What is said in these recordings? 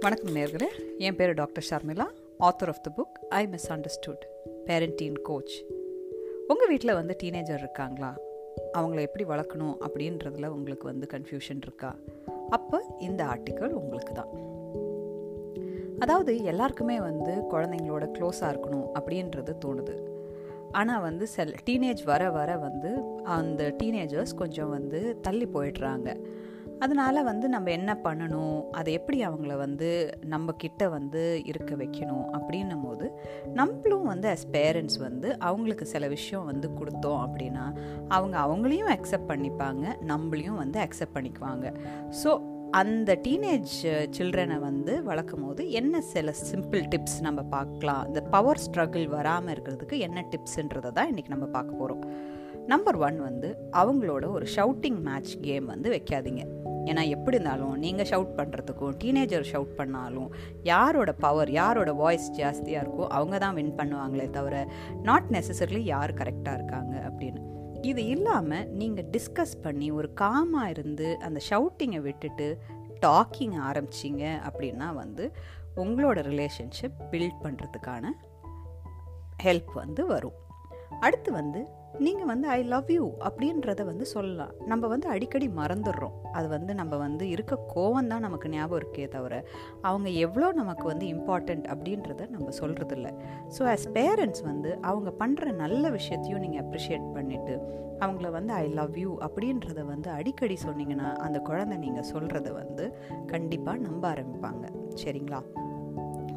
வணக்கம் நேர்களே. என் பேர் doctor Sharmila author of the book I misunderstood parenting coach உங்கள் வீட்டில் வந்து டீனேஜர் இருக்காங்களா? அவங்கள எப்படி வளர்க்கணும் அப்படின்றதுல உங்களுக்கு வந்து கன்ஃபியூஷன் இருக்கா? அப்போ இந்த ஆர்டிக்கல் உங்களுக்கு தான். அதாவது எல்லாருக்குமே வந்து குழந்தைங்களோட க்ளோஸாக இருக்கணும் அப்படின்றது தோணுது. ஆனால் வந்து செல் டீனேஜ் வர வர வந்து அந்த டீனேஜர்ஸ் கொஞ்சம் வந்து தள்ளி போயிடுறாங்க. அதனால் வந்து நம்ம என்ன பண்ணணும்? அதை எப்படி அவங்கள வந்து நம்ம கிட்ட வந்து இருக்க வைக்கணும்? அப்படின்னும் போது நம்மளும் வந்து அஸ் பேரண்ட்ஸ் வந்து அவங்களுக்கு சில விஷயம் வந்து கொடுத்தோம் அப்படின்னா அவங்க அவங்களையும் அக்செப்ட் பண்ணிப்பாங்க நம்மளையும் வந்து அக்செப்ட் பண்ணிக்குவாங்க. ஸோ அந்த டீனேஜ் சில்ட்ரனை வந்து வளர்க்கும் போது என்ன சில சிம்பிள் டிப்ஸ் நம்ம பார்க்கலாம்? இந்த பவர் ஸ்ட்ரகிள் வராமல் இருக்கிறதுக்கு என்ன டிப்ஸுன்றதை தான் இன்றைக்கி நம்ம பார்க்க போகிறோம் நம்பர் ஒன் வந்து அவங்களோட ஒரு ஷவுட்டிங் மேட்ச் கேம் வந்து வைக்காதீங்க. ஏன்னா எப்படி இருந்தாலும் நீங்கள் ஷவுட் பண்ணுறதுக்கும் டீனேஜர் ஷவுட் பண்ணாலும் யாரோட பவர் யாரோட வாய்ஸ் ஜாஸ்தியாக இருக்கோ அவங்க தான் வின் பண்ணுவாங்களே தவிர நாட் நெசசரிலி யார் கரெக்டாக இருக்காங்க அப்படின்னு. இது இல்லாமல் நீங்கள் டிஸ்கஸ் பண்ணி ஒரு காமாக இருந்து அந்த ஷவுட்டிங்கை விட்டுட்டு டாக்கிங் ஆரம்பிச்சிங்க அப்படின்னா வந்து உங்களோட ரிலேஷன்ஷிப் பில்ட் பண்ணுறதுக்கான ஹெல்ப் வந்து வரும். அடுத்து வந்து நீங்கள் வந்து ஐ லவ் யூ அப்படின்றத வந்து சொல்லலாம். நம்ம வந்து அடிக்கடி மறந்துடுறோம். அது வந்து நம்ம வந்து இருக்க கோவம் தான் நமக்கு ஞாபகம் இருக்கே தவிர அவங்க எவ்வளோ நமக்கு வந்து இம்பார்ட்டண்ட் அப்படின்றத நம்ம சொல்கிறதில்ல ஸோ ஆஸ் பேரண்ட்ஸ் வந்து அவங்க பண்ணுற நல்ல விஷயத்தையும் நீங்கள் அப்ரிஷியேட் பண்ணிவிட்டு அவங்கள வந்து ஐ லவ் யூ அப்படின்றத வந்து அடிக்கடி சொன்னீங்கன்னா அந்த குழந்தை நீங்கள் சொல்கிறத வந்து கண்டிப்பாக நம்ப ஆரம்பிப்பாங்க. சரிங்களா?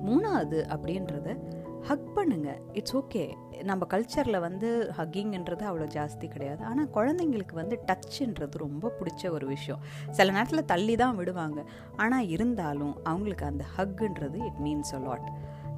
மூணாவது அப்படின்றத ஹக் பண்ணுங்க. இட்ஸ் ஓகே நம்ம கல்ச்சரில் வந்து ஹக்கிங்ன்றது அவ்வளோ ஜாஸ்தி கிடையாது. ஆனால் குழந்தைங்களுக்கு வந்து டச்சுன்றது ரொம்ப பிடிச்ச ஒரு விஷயம். சில நேரத்தில் தள்ளி தான் விடுவாங்க. ஆனால் இருந்தாலும் அவங்களுக்கு அந்த ஹக்குன்றது இட் மீன்ஸ் அ லாட்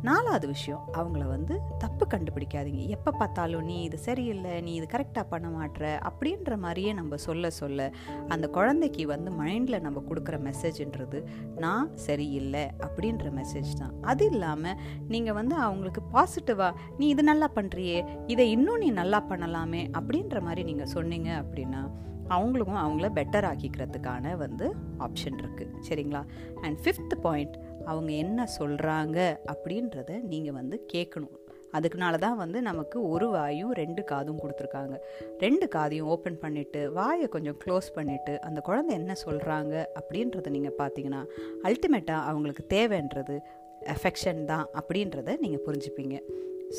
நாலாவது விஷயம் அவங்கள வந்து தப்பு கண்டுபிடிக்காதீங்க. எப்போ பார்த்தாலும் நீ இது சரியில்லை நீ இது கரெக்டாக பண்ண மாட்டுற அப்படின்ற மாதிரியே நம்ம சொல்ல சொல்ல அந்த குழந்தைக்கு வந்து மைண்டில் நம்ம கொடுக்குற மெசேஜ்ன்றது நான் சரியில்லை அப்படின்ற மெசேஜ் தான். அது இல்லாமல் நீங்கள் வந்து அவங்களுக்கு பாசிட்டிவாக நீ இது நல்லா பண்ணுறியே இதை இன்னும் நீ நல்லா பண்ணலாமே அப்படின்ற மாதிரி நீங்கள் சொன்னீங்க அப்படின்னா அவங்களுக்கும் அவங்கள பெட்டர் ஆக்கிக்கிறதுக்கான வந்து ஆப்ஷன் இருக்குது சரிங்களா? அண்ட் ஃபிஃப்த் பாயிண்ட் அவங்க என்ன சொல்கிறாங்க அப்படின்றத நீங்கள் வந்து கேட்கணும் அதுக்குனால தான் வந்து நமக்கு ஒரு வாயும் ரெண்டு காதும் கொடுத்துருக்காங்க. ரெண்டு காதையும் ஓப்பன் பண்ணிவிட்டு வாயை கொஞ்சம் க்ளோஸ் பண்ணிவிட்டு அந்த குழந்தை என்ன சொல்கிறாங்க அப்படின்றத நீங்கள் பார்த்தீங்கன்னா அல்டிமேட்டாக அவங்களுக்கு தேவைன்றது எஃபெக்ஷன் தான் அப்படின்றத நீங்கள் புரிஞ்சுப்பீங்க.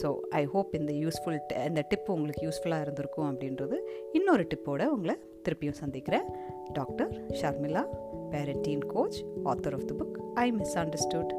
ஸோ ஐ ஹோப் இந்த யூஸ்ஃபுல் இந்த டிப் உங்களுக்கு யூஸ்ஃபுல்லாக இருந்திருக்கும் அப்படின்றது இன்னொரு டிப்போட உங்களை திருப்பியும் சந்திக்கிறேன். Doctor Sharmila parenting coach author of the book I misunderstood